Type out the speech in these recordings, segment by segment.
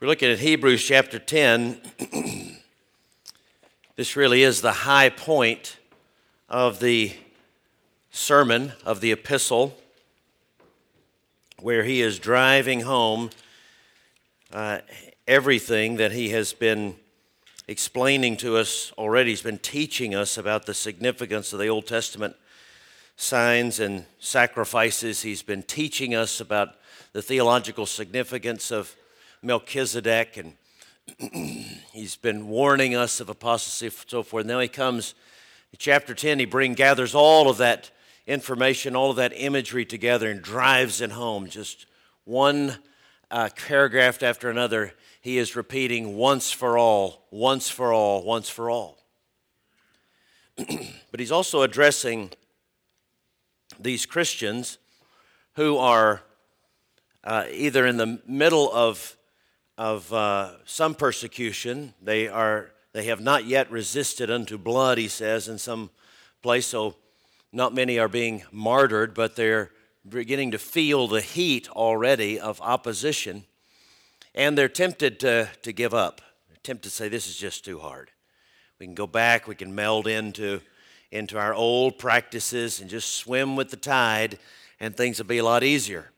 We're looking at Hebrews chapter 10. this really is the high point of the sermon, of the epistle, where he is driving home uh, everything that he has been explaining to us already. He's been teaching us about the significance of the Old Testament signs and sacrifices. He's been teaching us about the theological significance of Melchizedek, and he's been warning us of apostasy and so forth. Now he comes, in chapter 10, he bring, gathers all of that information, all of that imagery together, and drives it home. Just one uh, paragraph after another, he is repeating once for all, once for all, once for all. but he's also addressing these Christians who are uh, either in the middle of of uh, some persecution. They are they have not yet resisted unto blood, he says in some place. So not many are being martyred, but they're beginning to feel the heat already of opposition, and they're tempted to, to give up. They're tempted to say, This is just too hard. We can go back, we can meld into, into our old practices and just swim with the tide, and things will be a lot easier.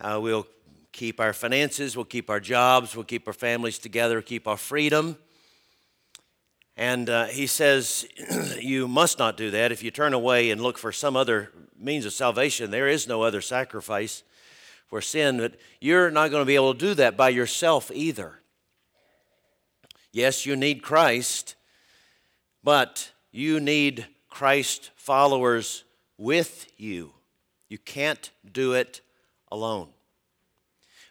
Uh, we'll keep our finances, we'll keep our jobs, we'll keep our families together, keep our freedom. And uh, he says, You must not do that. If you turn away and look for some other means of salvation, there is no other sacrifice for sin. But you're not going to be able to do that by yourself either. Yes, you need Christ, but you need Christ followers with you. You can't do it alone.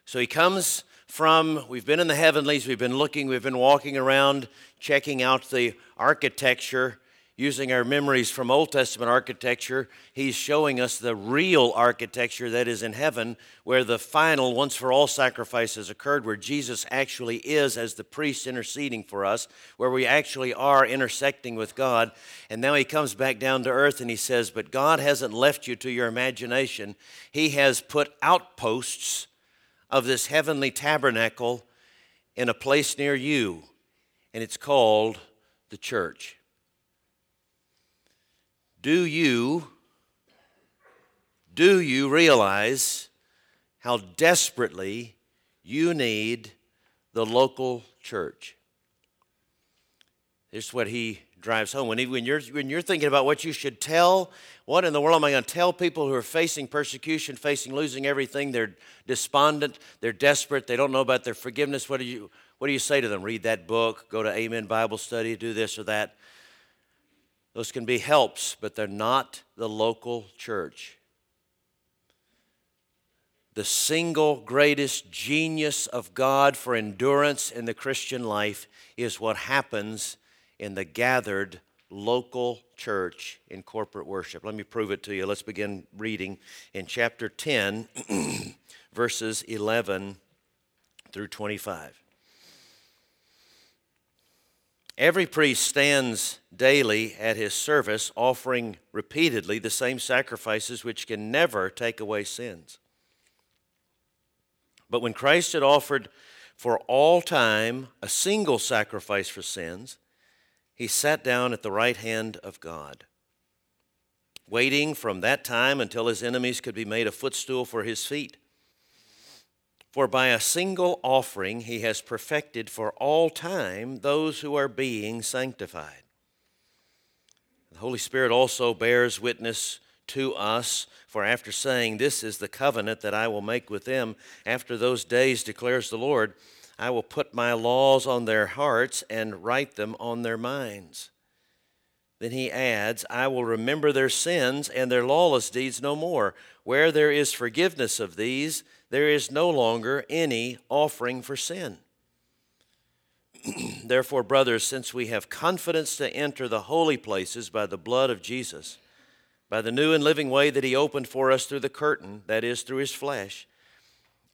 So he comes from, we've been in the heavenlies, we've been looking, we've been walking around, checking out the architecture, using our memories from Old Testament architecture. He's showing us the real architecture that is in heaven, where the final, once for all sacrifices occurred, where Jesus actually is as the priest interceding for us, where we actually are intersecting with God. And now he comes back down to earth and he says, But God hasn't left you to your imagination, He has put outposts of this heavenly tabernacle in a place near you, and it's called the church. Do you do you realize how desperately you need the local church? This is what he drives home. When, when, you're, when you're thinking about what you should tell, what in the world am I going to tell people who are facing persecution, facing losing everything? They're despondent, they're desperate, they don't know about their forgiveness. What do you, what do you say to them? Read that book, go to Amen Bible study, do this or that. Those can be helps, but they're not the local church. The single greatest genius of God for endurance in the Christian life is what happens in the gathered local church in corporate worship. Let me prove it to you. Let's begin reading in chapter 10, verses 11 through 25. Every priest stands daily at his service, offering repeatedly the same sacrifices which can never take away sins. But when Christ had offered for all time a single sacrifice for sins, he sat down at the right hand of God, waiting from that time until his enemies could be made a footstool for his feet. For by a single offering he has perfected for all time those who are being sanctified. The Holy Spirit also bears witness to us, for after saying, This is the covenant that I will make with them after those days, declares the Lord. I will put my laws on their hearts and write them on their minds. Then he adds, I will remember their sins and their lawless deeds no more. Where there is forgiveness of these, there is no longer any offering for sin. Therefore, brothers, since we have confidence to enter the holy places by the blood of Jesus, by the new and living way that he opened for us through the curtain, that is, through his flesh,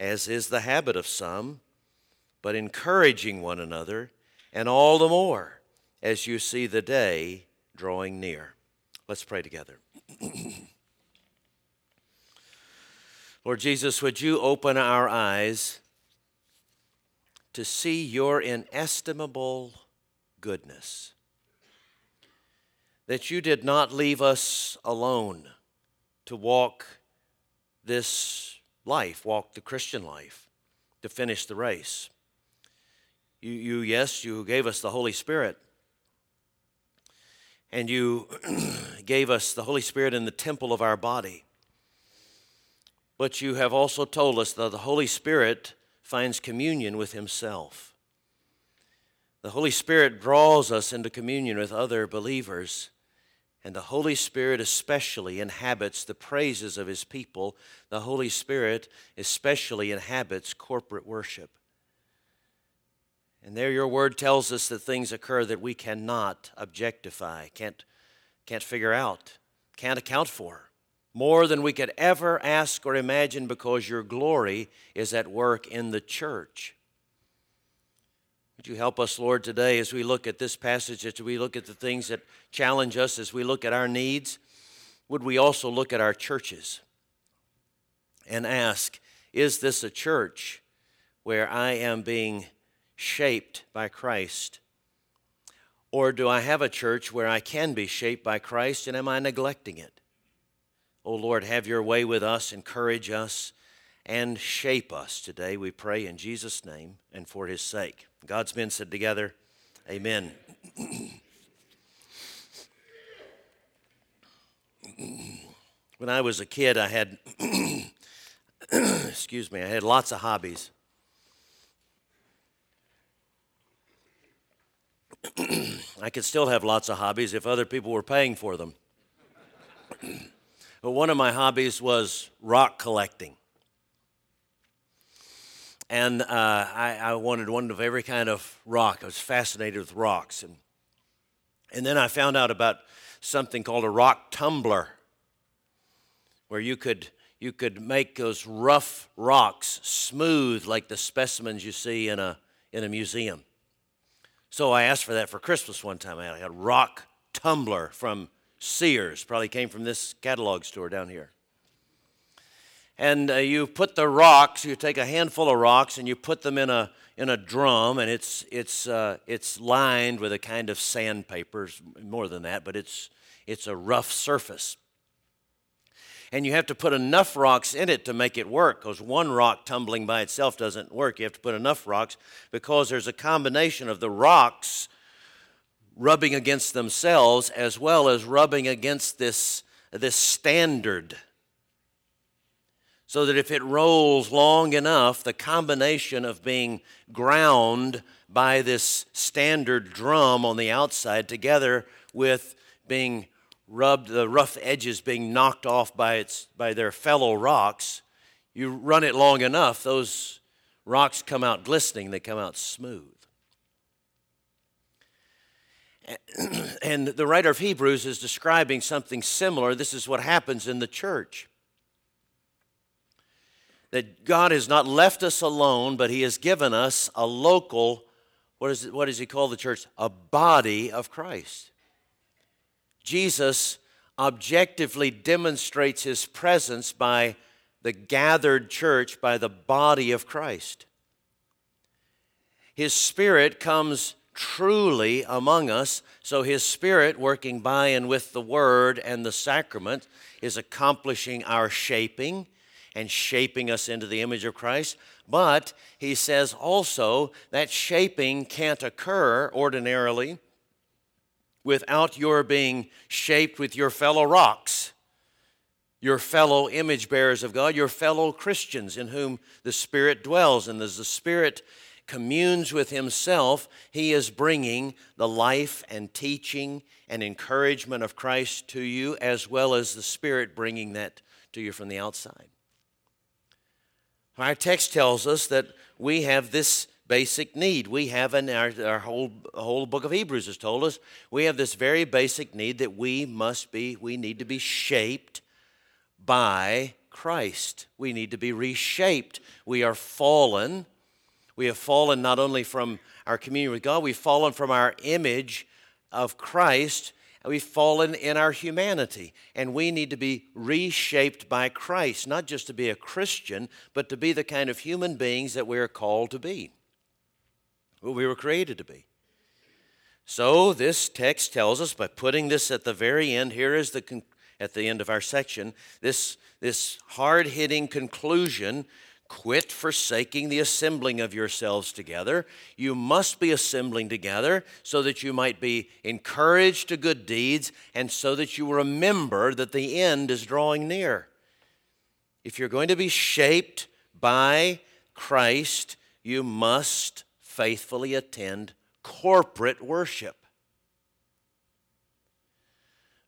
as is the habit of some, but encouraging one another and all the more as you see the day drawing near. Let's pray together. Lord Jesus, would you open our eyes to see your inestimable goodness? That you did not leave us alone to walk this life, walk the Christian life, to finish the race you, you yes, you gave us the Holy Spirit. And you gave us the Holy Spirit in the temple of our body. But you have also told us that the Holy Spirit finds communion with Himself. The Holy Spirit draws us into communion with other believers, and the Holy Spirit especially inhabits the praises of His people. The Holy Spirit especially inhabits corporate worship. And there your word tells us that things occur that we cannot objectify, can't, can't figure out, can't account for, more than we could ever ask or imagine because your glory is at work in the church. Would you help us, Lord, today as we look at this passage, as we look at the things that challenge us, as we look at our needs? Would we also look at our churches and ask, is this a church where I am being shaped by Christ? Or do I have a church where I can be shaped by Christ and am I neglecting it? Oh Lord, have your way with us, encourage us, and shape us today, we pray in Jesus' name and for his sake. God's men said together, Amen. when I was a kid, I had, excuse me, I had lots of hobbies. I could still have lots of hobbies if other people were paying for them. but one of my hobbies was rock collecting. And uh, I, I, wanted one of every kind of rock. I was fascinated with rocks. And, and then I found out about something called a rock tumbler, where you could, you could make those rough rocks smooth like the specimens you see in a, in a museum. So I asked for that for Christmas one time. I had a rock tumbler from Sears, probably came from this catalog store down here. And uh, you put the rocks, you take a handful of rocks and you put them in a, in a drum, and it's, it's, uh, it's lined with a kind of sandpaper, more than that, but it's, it's a rough surface and you have to put enough rocks in it to make it work because one rock tumbling by itself doesn't work. You have to put enough rocks because there's a combination of the rocks rubbing against themselves as well as rubbing against this, this standard. So that if it rolls long enough, the combination of being ground by this standard drum on the outside together with being rubbed, the rough edges being knocked off by, its, by their fellow rocks, you run it long enough, those rocks come out glistening, they come out smooth. And the writer of Hebrews is describing something similar. This is what happens in the church. That God has not left us alone, but He has given us a local, what, is it, what does He call the church? A body of Christ. Jesus objectively demonstrates his presence by the gathered church, by the body of Christ. His Spirit comes truly among us, so His Spirit, working by and with the Word and the sacrament, is accomplishing our shaping and shaping us into the image of Christ. But He says also that shaping can't occur ordinarily without your being shaped with your fellow rocks, your fellow image bearers of God, your fellow Christians in whom the Spirit dwells. And as the Spirit communes with himself, he is bringing the life and teaching and encouragement of Christ to you, as well as the Spirit bringing that to you from the outside. Our text tells us that we have this basic need. We have in our, our whole, whole book of Hebrews has told us, we have this very basic need that we must be, we need to be shaped by Christ. We need to be reshaped. We are fallen. We have fallen not only from our communion with God, we've fallen from our image of Christ. We've fallen in our humanity, and we need to be reshaped by Christ, not just to be a Christian, but to be the kind of human beings that we are called to be what we were created to be. So this text tells us by putting this at the very end, here is the con- at the end of our section, this, this hard hitting conclusion quit forsaking the assembling of yourselves together. You must be assembling together so that you might be encouraged to good deeds and so that you remember that the end is drawing near. If you're going to be shaped by Christ, you must faithfully attend corporate worship.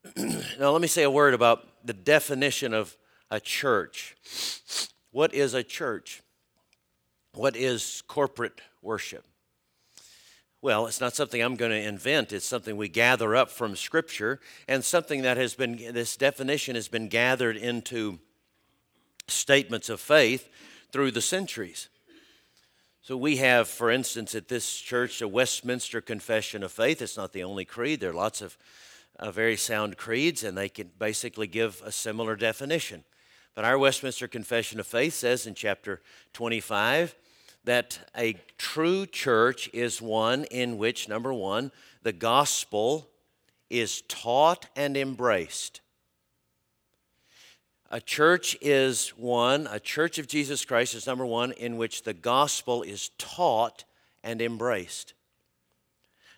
now, let me say a word about the definition of a church. What is a church? What is corporate worship? Well, it's not something I'm going to invent. It's something we gather up from Scripture and something that has been, this definition has been gathered into statements of faith through the centuries. So we have, for instance, at this church, a Westminster Confession of Faith. It's not the only creed. There are lots of uh, very sound creeds, and they can basically give a similar definition. But our Westminster Confession of Faith says in chapter 25 that a true church is one in which, number one, the gospel is taught and embraced. A church is one, a church of Jesus Christ is number one, in which the gospel is taught and embraced.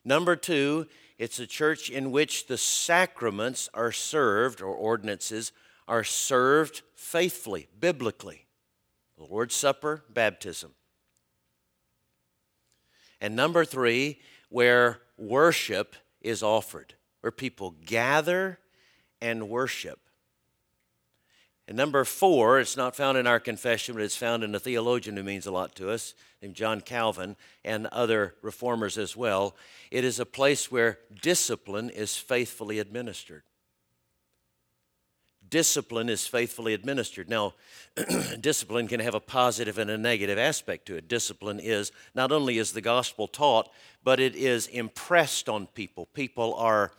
Number two, it's a church in which the sacraments are served, or ordinances are served faithfully, biblically. The Lord's Supper, baptism. And number three, where worship is offered, where people gather and worship. And number four, it's not found in our confession, but it's found in a theologian who means a lot to us, named John Calvin, and other reformers as well. It is a place where discipline is faithfully administered. Discipline is faithfully administered. Now, discipline can have a positive and a negative aspect to it. Discipline is not only is the gospel taught, but it is impressed on people. People are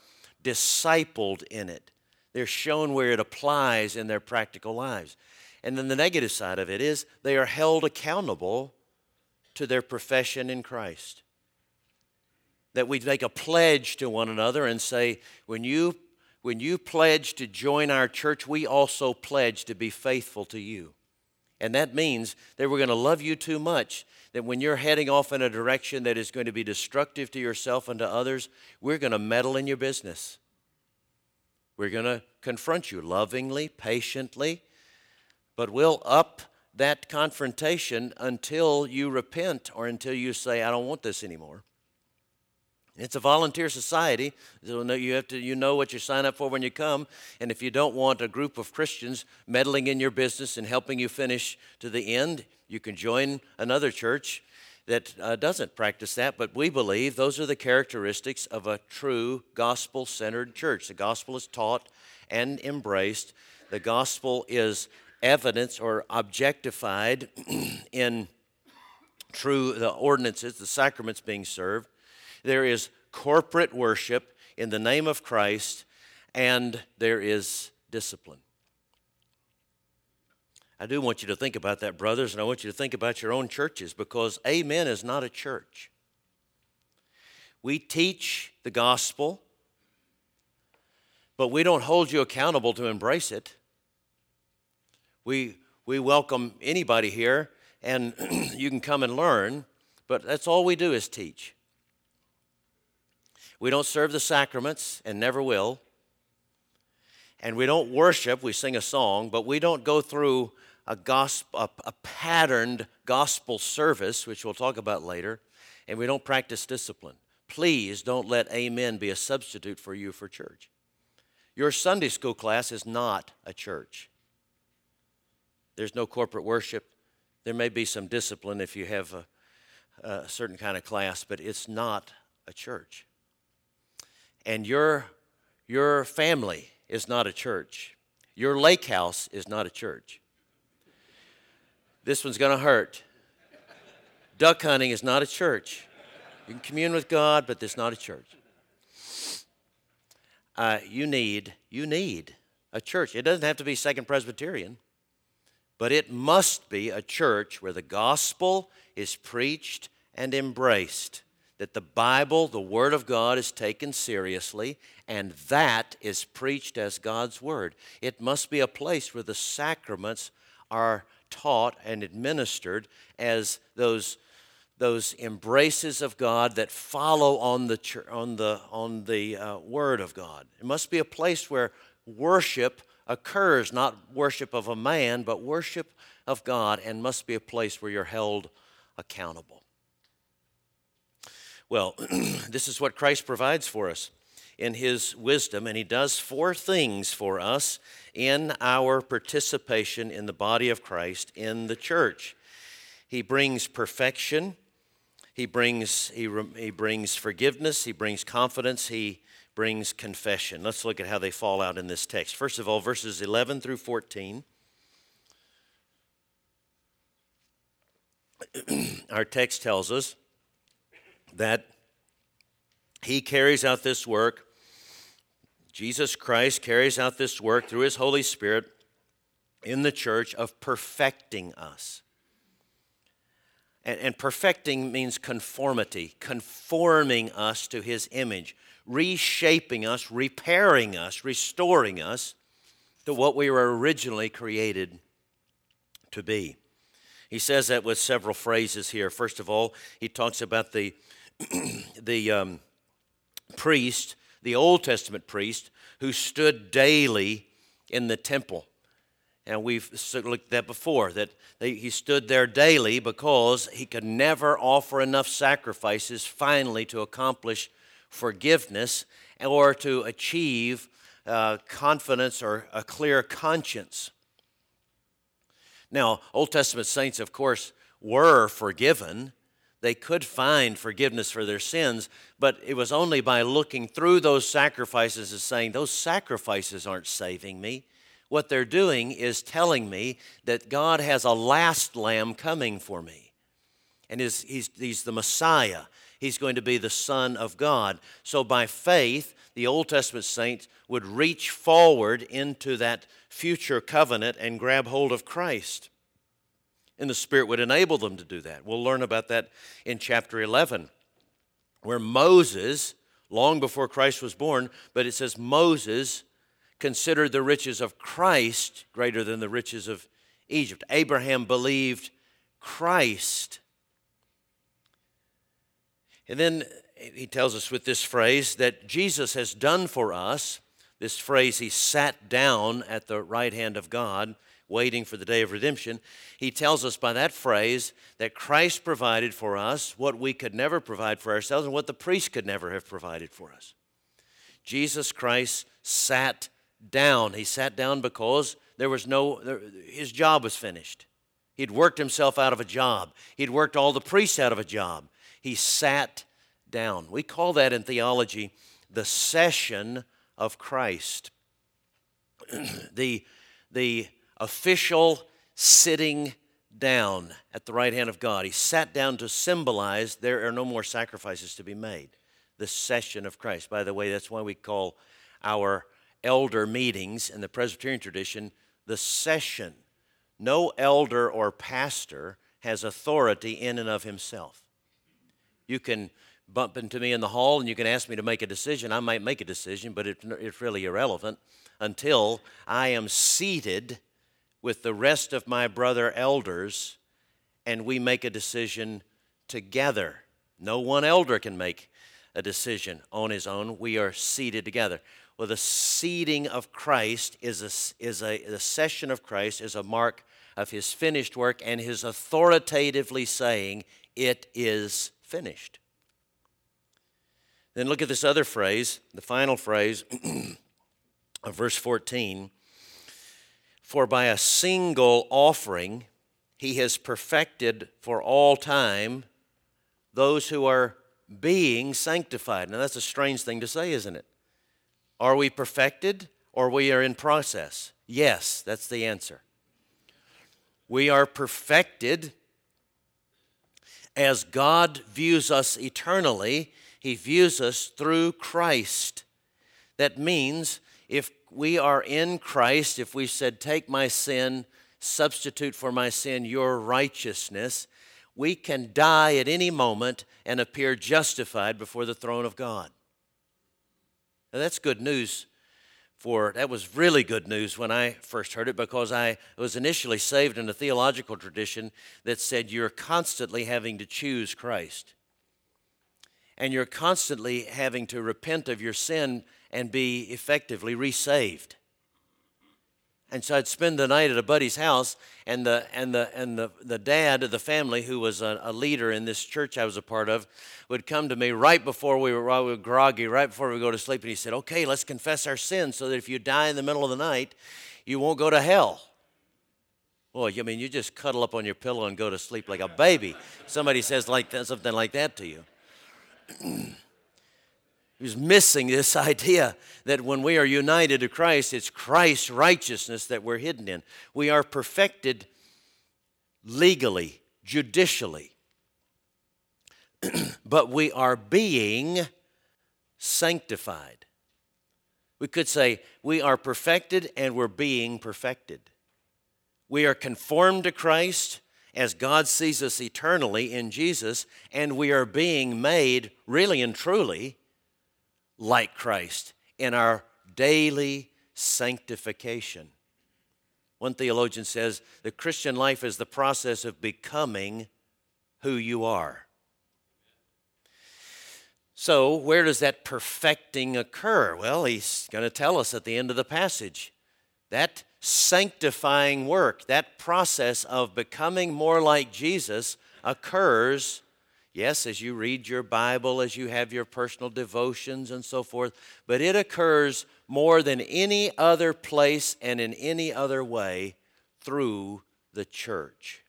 discipled in it. They're shown where it applies in their practical lives. And then the negative side of it is they are held accountable to their profession in Christ. That we make a pledge to one another and say, when you, when you pledge to join our church, we also pledge to be faithful to you. And that means that we're going to love you too much that when you're heading off in a direction that is going to be destructive to yourself and to others, we're going to meddle in your business. We're going to confront you lovingly, patiently, but we'll up that confrontation until you repent or until you say, I don't want this anymore. It's a volunteer society. So you have to you know what you sign up for when you come. And if you don't want a group of Christians meddling in your business and helping you finish to the end, you can join another church that uh, doesn't practice that, but we believe those are the characteristics of a true gospel centered church. The gospel is taught and embraced, the gospel is evidence or objectified in true the ordinances, the sacraments being served. There is corporate worship in the name of Christ, and there is discipline. I do want you to think about that, brothers, and I want you to think about your own churches because Amen is not a church. We teach the gospel, but we don't hold you accountable to embrace it. We, we welcome anybody here, and you can come and learn, but that's all we do is teach. We don't serve the sacraments and never will. And we don't worship, we sing a song, but we don't go through a, gospel, a, a patterned gospel service, which we'll talk about later, and we don't practice discipline. Please don't let amen be a substitute for you for church. Your Sunday school class is not a church. There's no corporate worship. There may be some discipline if you have a, a certain kind of class, but it's not a church. And your, your family is not a church. Your lake house is not a church. This one's going to hurt. Duck hunting is not a church. You can commune with God, but there's not a church. Uh, you need, you need a church. It doesn't have to be Second Presbyterian, but it must be a church where the gospel is preached and embraced. That the Bible, the Word of God, is taken seriously, and that is preached as God's Word. It must be a place where the sacraments are taught and administered as those those embraces of God that follow on the, on the, on the uh, Word of God. It must be a place where worship occurs, not worship of a man, but worship of God, and must be a place where you're held accountable. Well, this is what Christ provides for us in His wisdom, and He does four things for us in our participation in the body of Christ in the church. He brings perfection he brings, he, he brings forgiveness, he brings confidence, he brings confession. Let's look at how they fall out in this text. First of all, verses 11 through 14. Our text tells us that he carries out this work. Jesus Christ carries out this work through his Holy Spirit in the church of perfecting us. And, and perfecting means conformity, conforming us to his image, reshaping us, repairing us, restoring us to what we were originally created to be. He says that with several phrases here. First of all, he talks about the, the um, priest, the Old Testament priest, who stood daily in the temple. And we've looked at that before, that he stood there daily because he could never offer enough sacrifices finally to accomplish forgiveness or to achieve uh, confidence or a clear conscience. Now, Old Testament saints, of course, were forgiven. They could find forgiveness for their sins, but it was only by looking through those sacrifices and saying, Those sacrifices aren't saving me what they're doing is telling me that God has a last lamb coming for me. And he's, he's, he's the Messiah. He's going to be the Son of God. So by faith, the Old Testament saints would reach forward into that future covenant and grab hold of Christ. And the Spirit would enable them to do that. We'll learn about that in chapter 11, where Moses, long before Christ was born, but it says Moses considered the riches of Christ greater than the riches of Egypt. Abraham believed Christ. And then he tells us with this phrase that Jesus has done for us. This phrase, he sat down at the right hand of God, waiting for the day of redemption. He tells us by that phrase that Christ provided for us what we could never provide for ourselves and what the priest could never have provided for us. Jesus Christ sat down. He sat down because there was no, his job was finished. He'd worked himself out of a job, he'd worked all the priests out of a job. He sat down. We call that in theology the session of Christ, the, the official sitting down at the right hand of God. He sat down to symbolize there are no more sacrifices to be made. The session of Christ. By the way, that's why we call our elder meetings in the Presbyterian tradition the session. No elder or pastor has authority in and of himself. You can bump into me in the hall and you can ask me to make a decision. I might make a decision, but it, it's really irrelevant until I am seated with the rest of my brother elders and we make a decision together. No one elder can make a decision on his own. We are seated together. Well, the seating of Christ is a, is a the session of Christ is a mark of his finished work and his authoritatively saying, It is finished. Then look at this other phrase, the final phrase of verse 14. For by a single offering he has perfected for all time those who are being sanctified. Now that's a strange thing to say, isn't it? Are we perfected or we are in process? Yes, that's the answer. We are perfected as God views us eternally, He views us through Christ. That means if we are in Christ, if we said, Take my sin, substitute for my sin your righteousness, we can die at any moment and appear justified before the throne of God. Now, that's good news for that was really good news when I first heard it because I was initially saved in a theological tradition that said you're constantly having to choose Christ. And you're constantly having to repent of your sin and be effectively resaved. And so I'd spend the night at a buddy's house, and the and the and the, the dad of the family, who was a, a leader in this church I was a part of, would come to me right before we were, while we were groggy, right before we go to sleep, and he said, "Okay, let's confess our sins, so that if you die in the middle of the night, you won't go to hell." Well, I mean, you just cuddle up on your pillow and go to sleep like a baby. Somebody says like that, something like that to you. He was missing this idea that when we are united to Christ, it's Christ's righteousness that we're hidden in. We are perfected legally, judicially, but we are being sanctified. We could say we are perfected and we're being perfected. We are conformed to Christ as God sees us eternally in Jesus, and we are being made really and truly like Christ in our daily sanctification. One theologian says the Christian life is the process of becoming who you are. So, where does that perfecting occur? Well, he's going to tell us at the end of the passage. That sanctifying work, that process of becoming more like Jesus, occurs Yes, as you read your Bible, as you have your personal devotions and so forth, but it occurs more than any other place and in any other way through the church.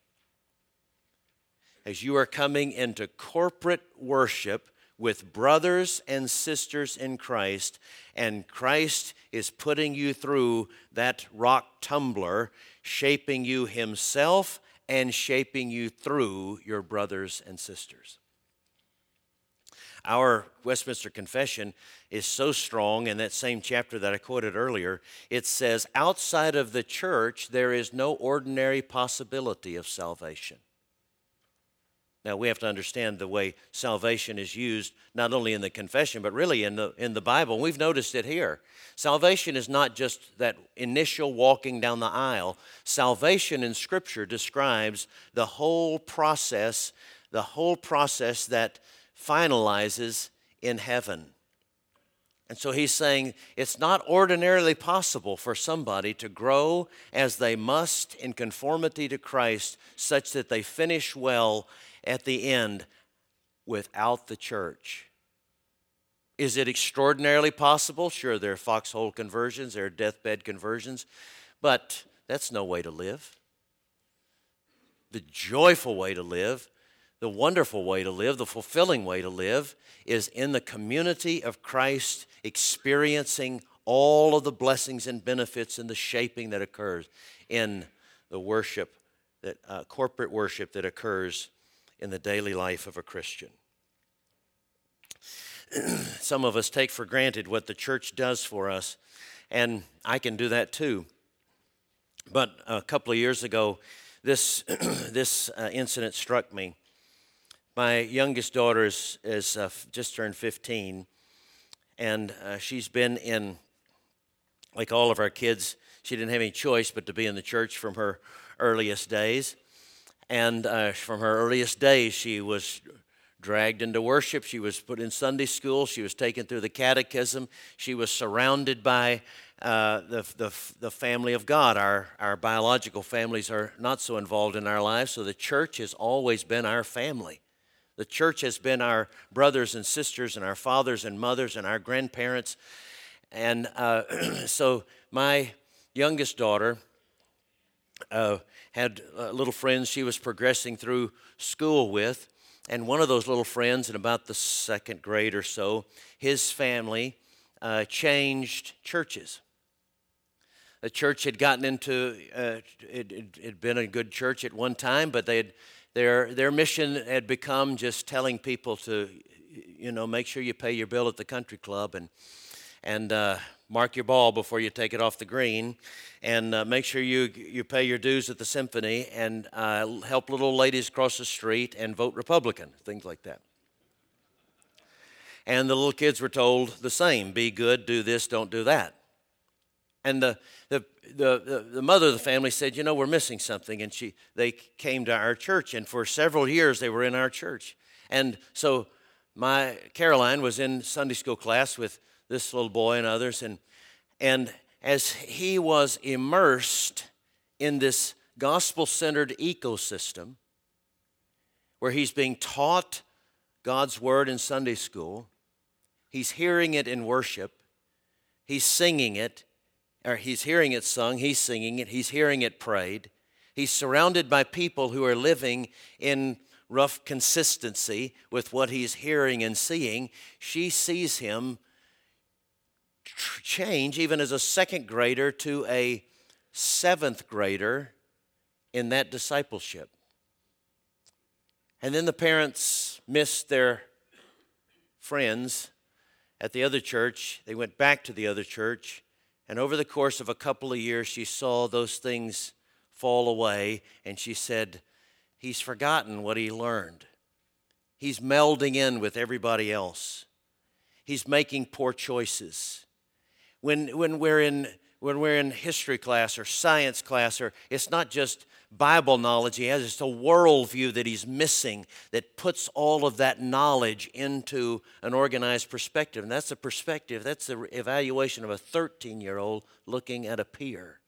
As you are coming into corporate worship with brothers and sisters in Christ, and Christ is putting you through that rock tumbler, shaping you Himself and shaping you through your brothers and sisters. Our Westminster Confession is so strong in that same chapter that I quoted earlier. It says, outside of the church, there is no ordinary possibility of salvation. Now we have to understand the way salvation is used not only in the confession but really in the in the Bible. We've noticed it here. Salvation is not just that initial walking down the aisle. Salvation in scripture describes the whole process, the whole process that finalizes in heaven. And so he's saying it's not ordinarily possible for somebody to grow as they must in conformity to Christ, such that they finish well at the end without the church. Is it extraordinarily possible? Sure, there are foxhole conversions, there are deathbed conversions, but that's no way to live. The joyful way to live, the wonderful way to live, the fulfilling way to live, is in the community of Christ, experiencing all of the blessings and benefits and the shaping that occurs in the worship, that uh, corporate worship that occurs in the daily life of a Christian. Some of us take for granted what the church does for us, and I can do that too. But a couple of years ago, this, this uh, incident struck me. My youngest daughter is, is uh, just turned 15, and uh, she's been in, like all of our kids, she didn't have any choice but to be in the church from her earliest days. And uh, from her earliest days, she was dragged into worship. She was put in Sunday school. She was taken through the catechism. She was surrounded by uh, the, the, the family of God. Our, our biological families are not so involved in our lives, so the church has always been our family. The church has been our brothers and sisters, and our fathers and mothers, and our grandparents. And uh, so my youngest daughter uh, had uh, little friends she was progressing through school with. And one of those little friends, in about the second grade or so, his family uh, changed churches. The church had gotten into, uh, it had been a good church at one time, but they had, their, their mission had become just telling people to, you know, make sure you pay your bill at the country club and, and uh, mark your ball before you take it off the green, and uh, make sure you, you pay your dues at the symphony, and uh, help little ladies cross the street and vote Republican, things like that. And the little kids were told the same be good, do this, don't do that. And the, the, the, the mother of the family said, You know, we're missing something. And she, they came to our church, and for several years they were in our church. And so my Caroline was in Sunday school class with this little boy and others. And, and as he was immersed in this gospel centered ecosystem where he's being taught God's word in Sunday school, he's hearing it in worship, he's singing it, or he's hearing it sung, he's singing it, he's hearing it prayed. He's surrounded by people who are living in rough consistency with what he's hearing and seeing. She sees him change, even as a second grader, to a seventh grader in that discipleship. And then the parents missed their friends at the other church. They went back to the other church. And over the course of a couple of years, she saw those things fall away. And she said, He's forgotten what he learned. He's melding in with everybody else. He's making poor choices when, when, we're in, when we're in history class or science class, or it's not just Bible knowledge he has, it's a worldview that he's missing that puts all of that knowledge into an organized perspective. And that's the perspective, that's the evaluation of a 13 year old looking at a peer.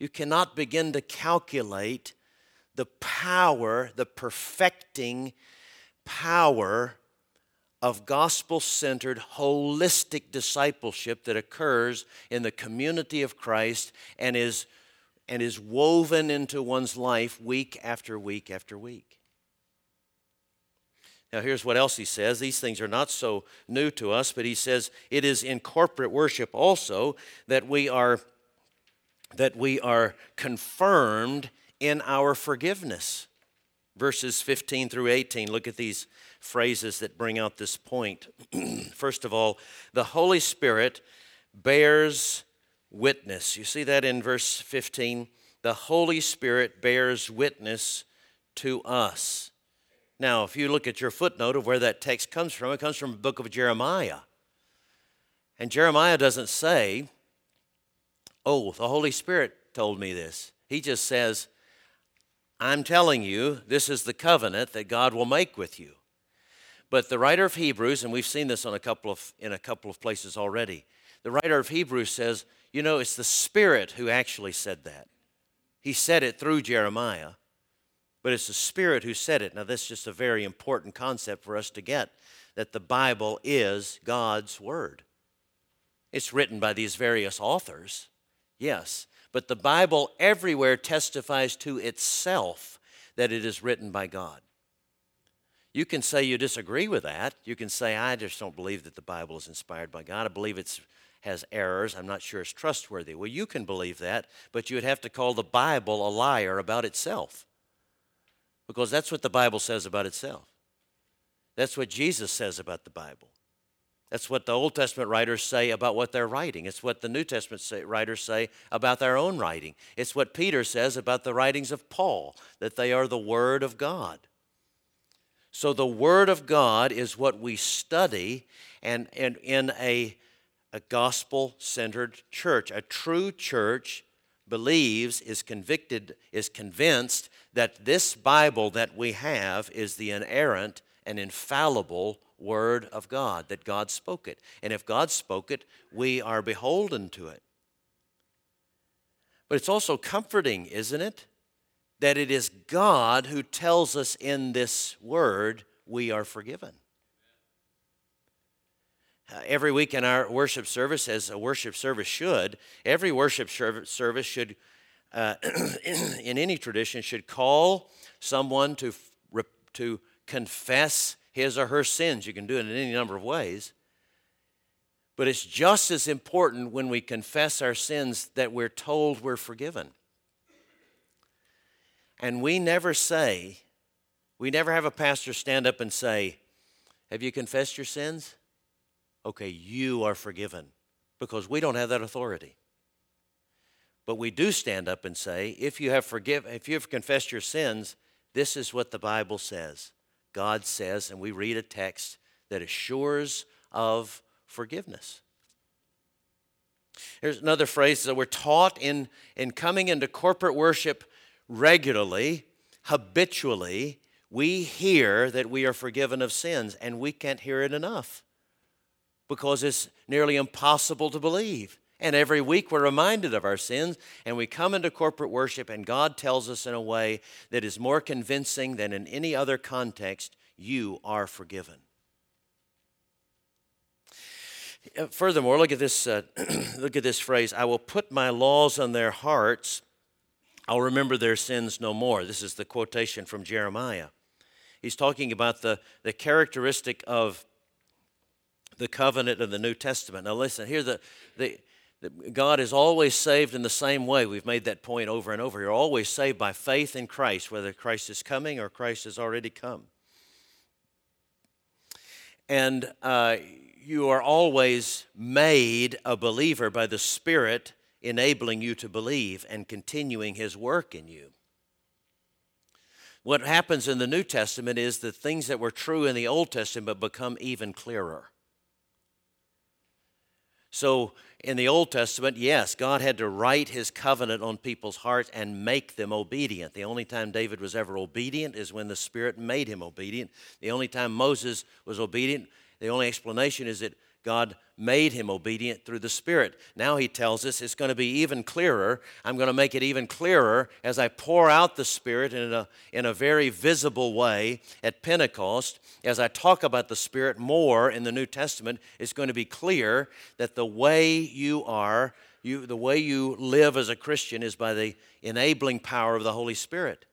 You cannot begin to calculate the power, the perfecting power of gospel centered, holistic discipleship that occurs in the community of Christ and is, and is woven into one's life week after week after week. Now, here's what else he says. These things are not so new to us, but he says it is in corporate worship also that we are, that we are confirmed in our forgiveness. Verses 15 through 18, look at these phrases that bring out this point. First of all, the Holy Spirit bears witness. You see that in verse 15? The Holy Spirit bears witness to us. Now, if you look at your footnote of where that text comes from, it comes from the book of Jeremiah. And Jeremiah doesn't say, Oh, the Holy Spirit told me this. He just says, I'm telling you, this is the covenant that God will make with you. But the writer of Hebrews, and we've seen this on a couple of, in a couple of places already, the writer of Hebrews says, you know, it's the Spirit who actually said that. He said it through Jeremiah, but it's the Spirit who said it. Now, that's just a very important concept for us to get that the Bible is God's Word. It's written by these various authors, yes, but the Bible everywhere testifies to itself that it is written by God. You can say you disagree with that. You can say, I just don't believe that the Bible is inspired by God. I believe it has errors. I'm not sure it's trustworthy. Well, you can believe that, but you would have to call the Bible a liar about itself. Because that's what the Bible says about itself. That's what Jesus says about the Bible. That's what the Old Testament writers say about what they're writing. It's what the New Testament say, writers say about their own writing. It's what Peter says about the writings of Paul, that they are the Word of God. So the Word of God is what we study, and, and in a, a gospel centered church, a true church believes, is convicted, is convinced that this Bible that we have is the inerrant and infallible Word of God, that God spoke it. And if God spoke it, we are beholden to it. But it's also comforting, isn't it? That it is God who tells us in this Word we are forgiven. Uh, every week in our worship service, as a worship service should, every worship service should, uh, in any tradition, should call someone to, to confess his or her sins. You can do it in any number of ways. But it's just as important when we confess our sins that we're told we're forgiven. And we never say, we never have a pastor stand up and say, Have you confessed your sins? Okay, you are forgiven. Because we don't have that authority. But we do stand up and say, if you have forgive, if you have confessed your sins, this is what the Bible says. God says, and we read a text that assures of forgiveness. Here's another phrase that we're taught in, in coming into corporate worship regularly, habitually. We hear that we are forgiven of sins, and we can't hear it enough because it's nearly impossible to believe. And every week we're reminded of our sins, and we come into corporate worship, and God tells us in a way that is more convincing than in any other context you are forgiven. Uh, furthermore, look at this. Uh, look at this phrase. I will put my laws on their hearts. I'll remember their sins no more. This is the quotation from Jeremiah. He's talking about the, the characteristic of the covenant of the New Testament. Now, listen, here the, the, God is always saved in the same way. We've made that point over and over. You're always saved by faith in Christ, whether Christ is coming or Christ has already come. And uh, you are always made a believer by the Spirit enabling you to believe and continuing His work in you. What happens in the New Testament is that things that were true in the Old Testament become even clearer. So, in the Old Testament, yes, God had to write his covenant on people's hearts and make them obedient. The only time David was ever obedient is when the Spirit made him obedient. The only time Moses was obedient, the only explanation is that God made him obedient through the Spirit. Now he tells us it's going to be even clearer. I'm going to make it even clearer as I pour out the Spirit in a, in a very visible way at Pentecost. As I talk about the Spirit more in the New Testament, it's going to be clear that the way you are, you, the way you live as a Christian is by the enabling power of the Holy Spirit.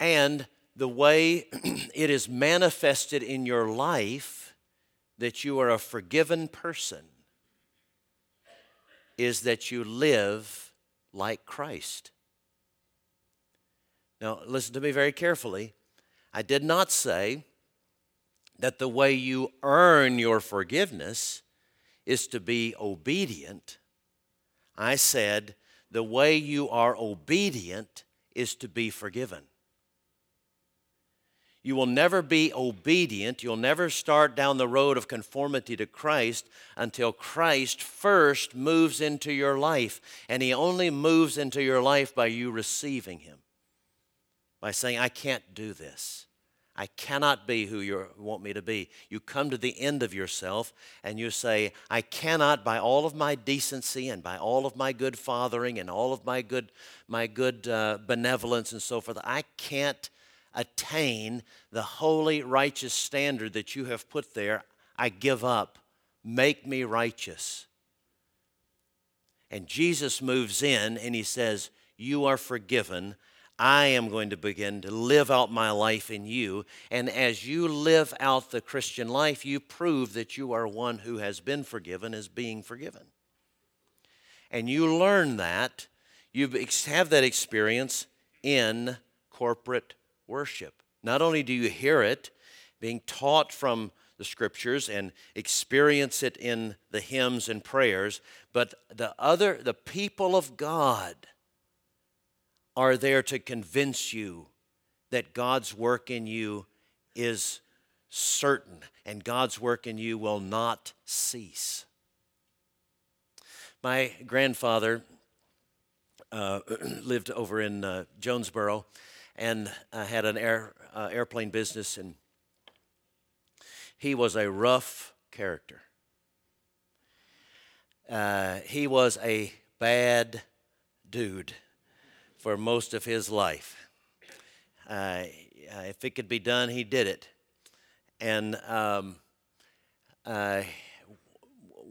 And the way it is manifested in your life that you are a forgiven person is that you live like Christ. Now, listen to me very carefully. I did not say that the way you earn your forgiveness is to be obedient. I said the way you are obedient is to be forgiven. You will never be obedient. You'll never start down the road of conformity to Christ until Christ first moves into your life. And He only moves into your life by you receiving Him. By saying, I can't do this. I cannot be who you want me to be. You come to the end of yourself and you say, I cannot, by all of my decency and by all of my good fathering and all of my good, my good uh, benevolence and so forth, I can't attain the holy, righteous standard that you have put there, I give up. Make me righteous. And Jesus moves in and he says, You are forgiven. I am going to begin to live out my life in you. And as you live out the Christian life, you prove that you are one who has been forgiven as being forgiven. And you learn that, you have that experience in corporate worship. Not only do you hear it being taught from the scriptures and experience it in the hymns and prayers, but the other, the people of God are there to convince you that God's work in you is certain and God's work in you will not cease. My grandfather uh, lived over in uh, Jonesboro, and uh, had an air uh, airplane business, and he was a rough character. Uh, he was a bad dude for most of his life. Uh, if it could be done, he did it. And um,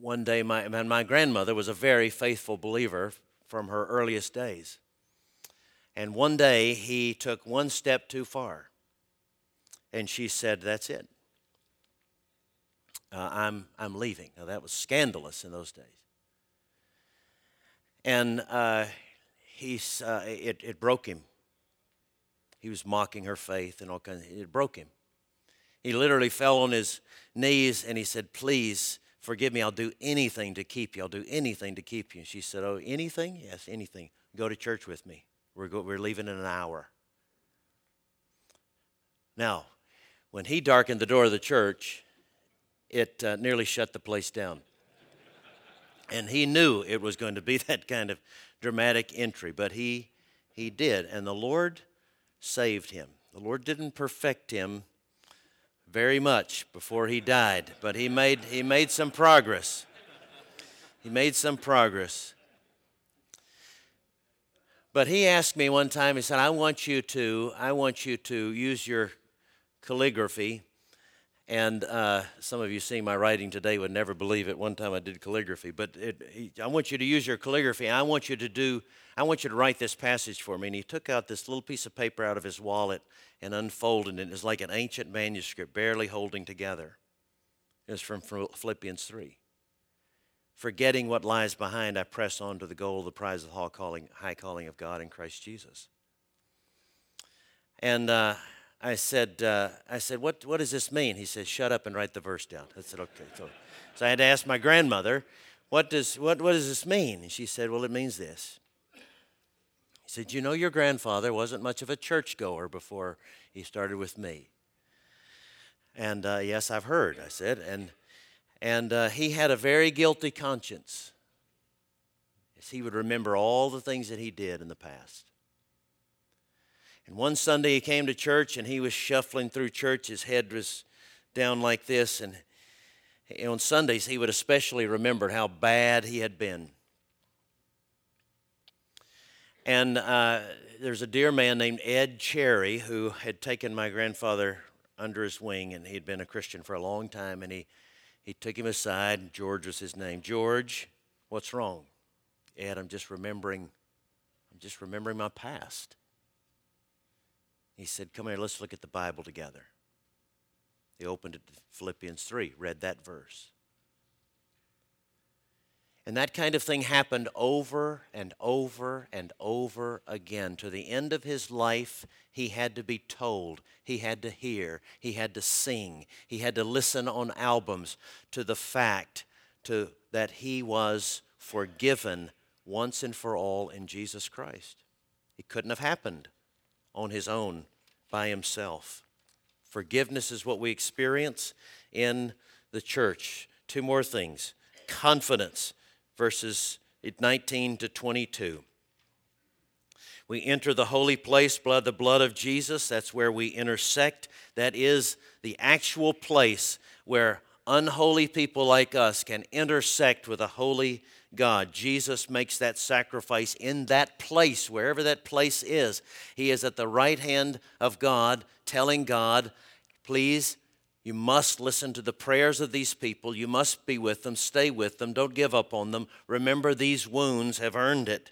one day, my, my grandmother was a very faithful believer from her earliest days. And one day he took one step too far. And she said, That's it. Uh, I'm, I'm leaving. Now, that was scandalous in those days. And uh, he's, uh, it, it broke him. He was mocking her faith and all kinds of, it broke him. He literally fell on his knees and he said, Please forgive me. I'll do anything to keep you. I'll do anything to keep you. And she said, Oh, anything? Yes, anything. Go to church with me. We're, go, we're leaving in an hour. Now, when he darkened the door of the church, it uh, nearly shut the place down. And he knew it was going to be that kind of dramatic entry, but he, he did. And the Lord saved him. The Lord didn't perfect him very much before he died, but he made, he made some progress. He made some progress. But he asked me one time, he said, I want you to, I want you to use your calligraphy. And uh, some of you seeing my writing today would never believe it. One time I did calligraphy, but it, he, I want you to use your calligraphy. I want you to do, I want you to write this passage for me. And he took out this little piece of paper out of his wallet and unfolded it. It was like an ancient manuscript, barely holding together. It was from Philippians 3. Forgetting what lies behind, I press on to the goal, the prize of the high calling of God in Christ Jesus. And uh, I said, uh, I said, what, what does this mean? He said, shut up and write the verse down. I said, okay. So, so I had to ask my grandmother, what does, what, what does this mean? And she said, well, it means this. He said, you know, your grandfather wasn't much of a churchgoer before he started with me. And uh, yes, I've heard, I said. And and uh, he had a very guilty conscience. As he would remember all the things that he did in the past. And one Sunday he came to church and he was shuffling through church. His head was down like this. And on Sundays he would especially remember how bad he had been. And uh, there's a dear man named Ed Cherry who had taken my grandfather under his wing, and he'd been a Christian for a long time. And he he took him aside. George was his name. George, what's wrong? Ed, I'm just remembering, I'm just remembering my past. He said, Come here, let's look at the Bible together. He opened it to Philippians 3, read that verse. And that kind of thing happened over and over and over again. To the end of his life, he had to be told, he had to hear, he had to sing, he had to listen on albums to the fact to, that he was forgiven once and for all in Jesus Christ. It couldn't have happened on his own by himself. Forgiveness is what we experience in the church. Two more things confidence verses 19 to 22. We enter the holy place, blood, the blood of Jesus. That's where we intersect. That is the actual place where unholy people like us can intersect with a holy God. Jesus makes that sacrifice in that place, wherever that place is. He is at the right hand of God, telling God, please you must listen to the prayers of these people. You must be with them, stay with them, don't give up on them. Remember, these wounds have earned it.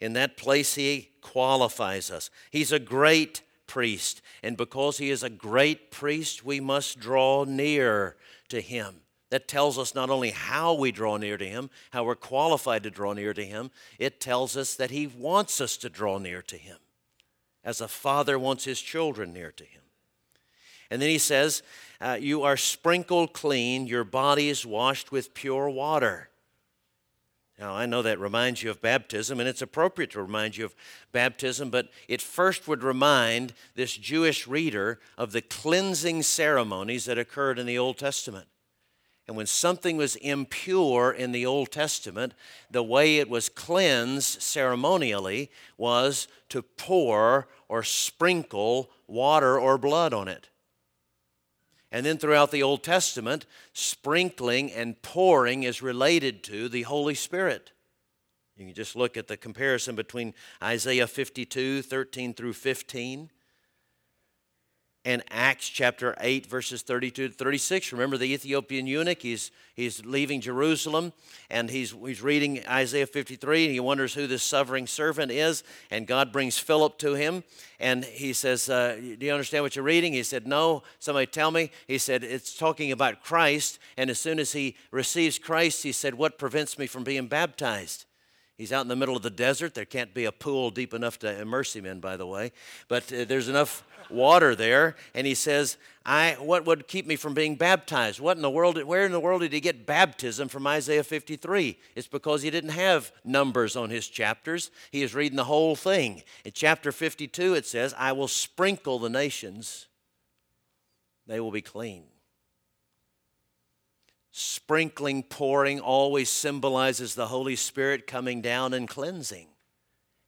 In that place, He qualifies us. He's a great priest, and because He is a great priest, we must draw near to Him. That tells us not only how we draw near to Him, how we're qualified to draw near to Him, it tells us that He wants us to draw near to Him, as a father wants his children near to Him. And then he says, uh, You are sprinkled clean, your body is washed with pure water. Now, I know that reminds you of baptism, and it's appropriate to remind you of baptism, but it first would remind this Jewish reader of the cleansing ceremonies that occurred in the Old Testament. And when something was impure in the Old Testament, the way it was cleansed ceremonially was to pour or sprinkle water or blood on it. And then throughout the Old Testament, sprinkling and pouring is related to the Holy Spirit. You can just look at the comparison between Isaiah 52, 13 through 15 and Acts chapter 8, verses 32 to 36. Remember the Ethiopian eunuch? He's, he's leaving Jerusalem and he's, he's reading Isaiah 53 and he wonders who this suffering servant is. And God brings Philip to him and he says, uh, Do you understand what you're reading? He said, No. Somebody tell me. He said, It's talking about Christ. And as soon as he receives Christ, he said, What prevents me from being baptized? He's out in the middle of the desert. There can't be a pool deep enough to immerse him in, by the way. But uh, there's enough water there. And he says, I, What would keep me from being baptized? What in the world, where in the world did he get baptism from Isaiah 53? It's because he didn't have numbers on his chapters. He is reading the whole thing. In chapter 52, it says, I will sprinkle the nations, they will be clean sprinkling, pouring always symbolizes the Holy Spirit coming down and cleansing.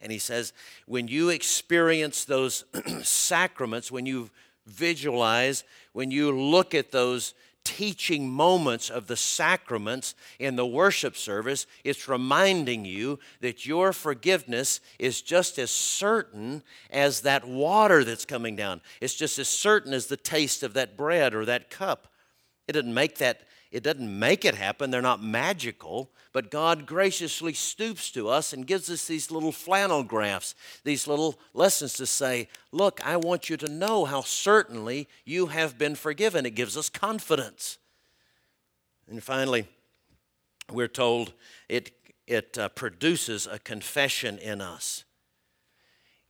And he says, when you experience those sacraments, when you visualize, when you look at those teaching moments of the sacraments in the worship service, it's reminding you that your forgiveness is just as certain as that water that's coming down. It's just as certain as the taste of that bread or that cup. It doesn't make that it doesn't make it happen, they're not magical, but God graciously stoops to us and gives us these little flannel graphs, these little lessons to say, Look, I want you to know how certainly you have been forgiven. It gives us confidence. And finally, we're told it, it uh, produces a confession in us.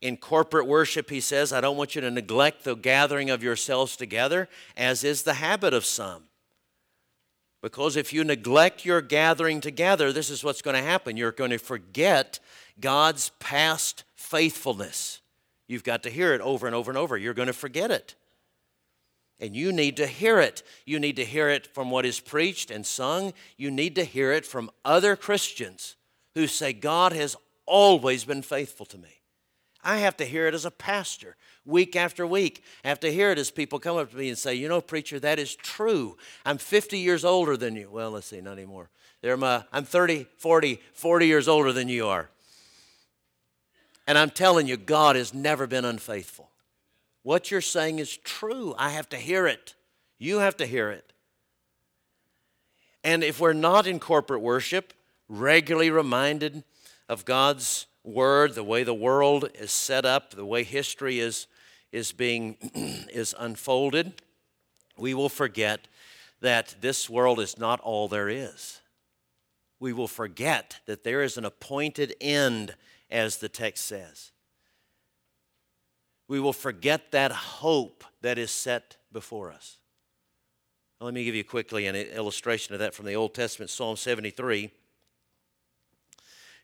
In corporate worship, he says, I don't want you to neglect the gathering of yourselves together, as is the habit of some. Because if you neglect your gathering together, this is what's going to happen. You're going to forget God's past faithfulness. You've got to hear it over and over and over. You're going to forget it. And you need to hear it. You need to hear it from what is preached and sung. You need to hear it from other Christians who say, God has always been faithful to me. I have to hear it as a pastor week after week. I have to hear it as people come up to me and say, You know, preacher, that is true. I'm 50 years older than you. Well, let's see, not anymore. I'm 30, 40, 40 years older than you are. And I'm telling you, God has never been unfaithful. What you're saying is true. I have to hear it. You have to hear it. And if we're not in corporate worship, regularly reminded of God's word, the way the world is set up, the way history is, is being is unfolded, we will forget that this world is not all there is. We will forget that there is an appointed end, as the text says. We will forget that hope that is set before us. let me give you quickly an illustration of that from the Old Testament, Psalm 73.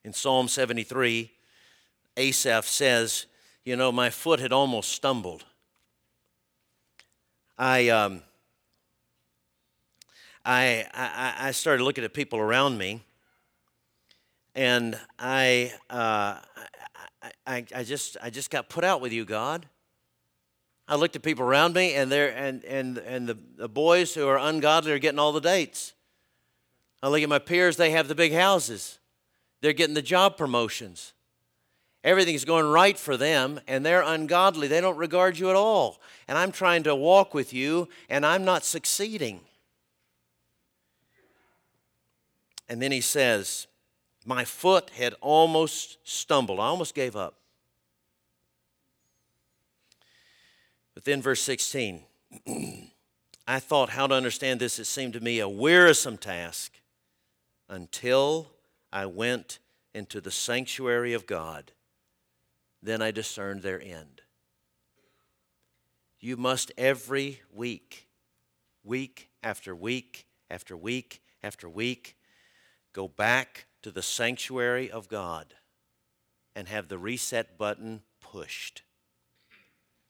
In Psalm 73, Asaph says, You know, my foot had almost stumbled. I, um, I, I, I started looking at people around me, and I, uh, I, I, just, I just got put out with you, God. I looked at people around me, and, they're, and, and, and the, the boys who are ungodly are getting all the dates. I look at my peers, they have the big houses. They're getting the job promotions. Everything's going right for them, and they're ungodly. They don't regard you at all. And I'm trying to walk with you, and I'm not succeeding. And then he says, My foot had almost stumbled. I almost gave up. But then, verse 16, I thought how to understand this. It seemed to me a wearisome task until I went into the sanctuary of God then I discerned their end. You must every week, week after week after week after week, go back to the sanctuary of God and have the reset button pushed.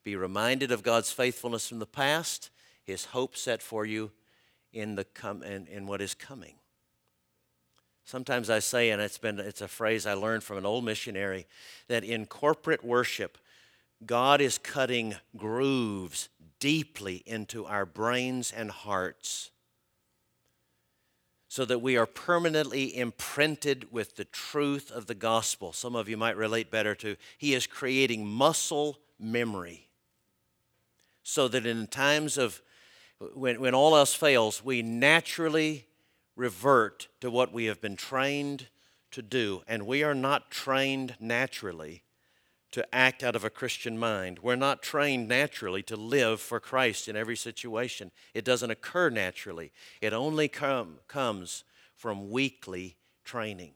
Be reminded of God's faithfulness from the past, His hope set for you in, the com- in, in what is coming. Sometimes I say, and it's been it's a phrase I learned from an old missionary, that in corporate worship, God is cutting grooves deeply into our brains and hearts so that we are permanently imprinted with the truth of the gospel. Some of you might relate better to He is creating muscle memory so that in times of when, when all else fails, we naturally revert to what we have been trained to do. And we are not trained naturally to act out of a Christian mind. We're not trained naturally to live for Christ in every situation. It doesn't occur naturally, it only come, comes from weekly training.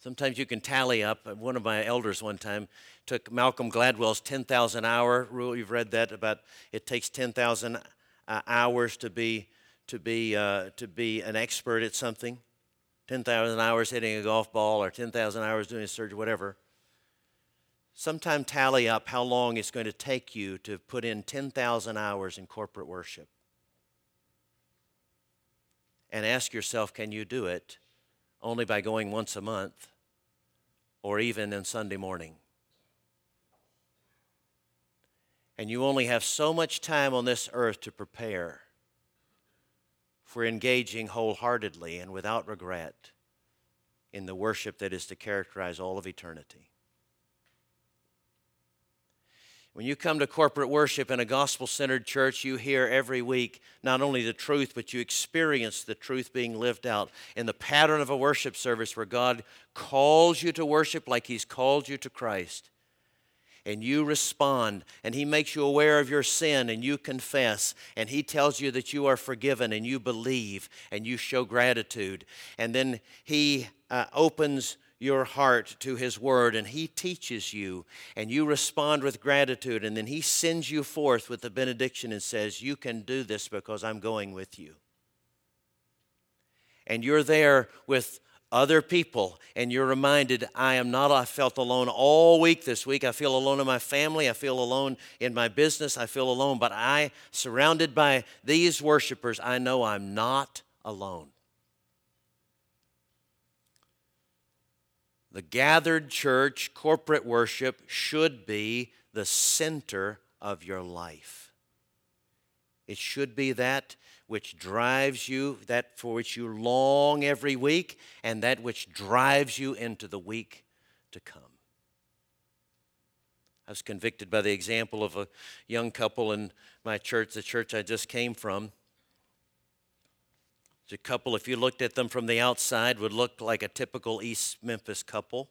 Sometimes you can tally up. One of my elders one time took Malcolm Gladwell's 10,000 hour rule. You've read that about it takes 10,000 uh, hours to be to be uh, to be an expert at something. 10,000 hours hitting a golf ball or 10,000 hours doing a surgery, whatever. Sometime tally up how long it's going to take you to put in 10,000 hours in corporate worship. And ask yourself, can you do it only by going once a month or even on Sunday morning? And you only have so much time on this earth to prepare for engaging wholeheartedly and without regret in the worship that is to characterize all of eternity. When you come to corporate worship in a gospel centered church, you hear every week not only the truth, but you experience the truth being lived out in the pattern of a worship service where God calls you to worship like He's called you to Christ and you respond, and He makes you aware of your sin, and you confess, and He tells you that you are forgiven, and you believe, and you show gratitude, and then He uh, opens your heart to His Word, and He teaches you, and you respond with gratitude, and then He sends you forth with the benediction and says, You can do this because I'm going with you. And you're there with other people and you're reminded i am not i felt alone all week this week. I feel alone in my family. I feel alone in my business. I feel alone but i surrounded by these worshipers i know i'm not alone. The gathered church corporate worship should be the center of your life it should be that which drives you, that for which you long every week, and that which drives you into the week to come. I was convicted by the example of a young couple in my church, the church I just came from. A couple, if you looked at them from the outside, would look like a typical East Memphis couple.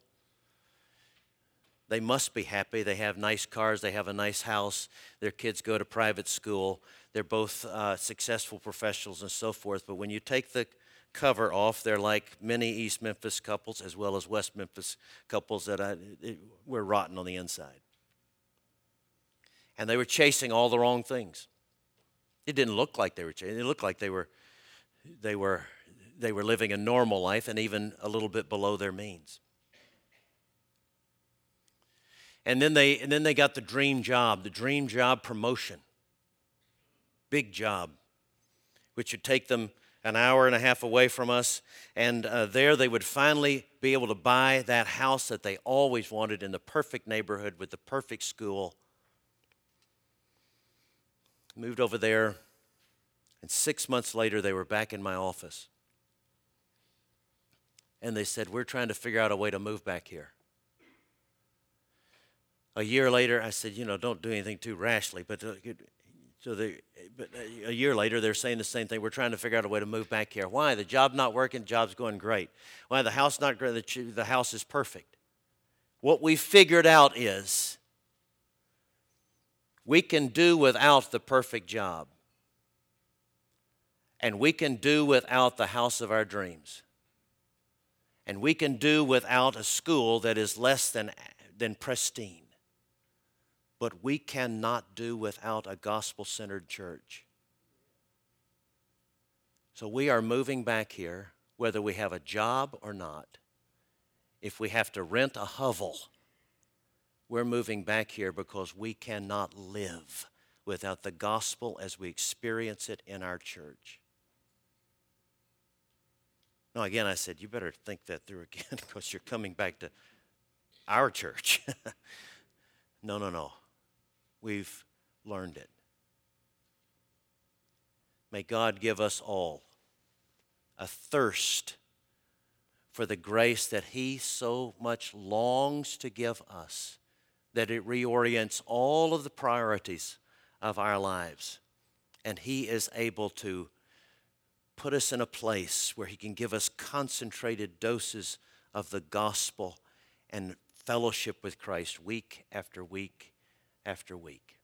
They must be happy. They have nice cars, they have a nice house, their kids go to private school, they're both uh, successful professionals and so forth. But when you take the cover off, they're like many East Memphis couples as well as West Memphis couples that I, it, were rotten on the inside. And they were chasing all the wrong things. It didn't look like they were chasing. It looked like they were, they were, they were living a normal life and even a little bit below their means. And then they, and then they got the dream job, the dream job promotion big job, which would take them an hour and a half away from us. And uh, there they would finally be able to buy that house that they always wanted in the perfect neighborhood with the perfect school. Moved over there, and six months later, they were back in my office. And they said, We're trying to figure out a way to move back here. A year later, I said, You know, don't do anything too rashly, but uh, so they, but a year later, they're saying the same thing. We're trying to figure out a way to move back here. Why? The job not working, job's going great. Why? The house not great, the, the house is perfect. What we figured out is we can do without the perfect job. And we can do without the house of our dreams. And we can do without a school that is less than, than pristine but we cannot do without a gospel centered church. So we are moving back here, whether we have a job or not. If we have to rent a hovel, we're moving back here because we cannot live without the gospel as we experience it in our church. Now, again, I said, you better think that through again because you're coming back to our church. no, no, no. We've learned it. May God give us all a thirst for the grace that He so much longs to give us, that it reorients all of the priorities of our lives. And He is able to put us in a place where He can give us concentrated doses of the gospel and fellowship with Christ week after week after week.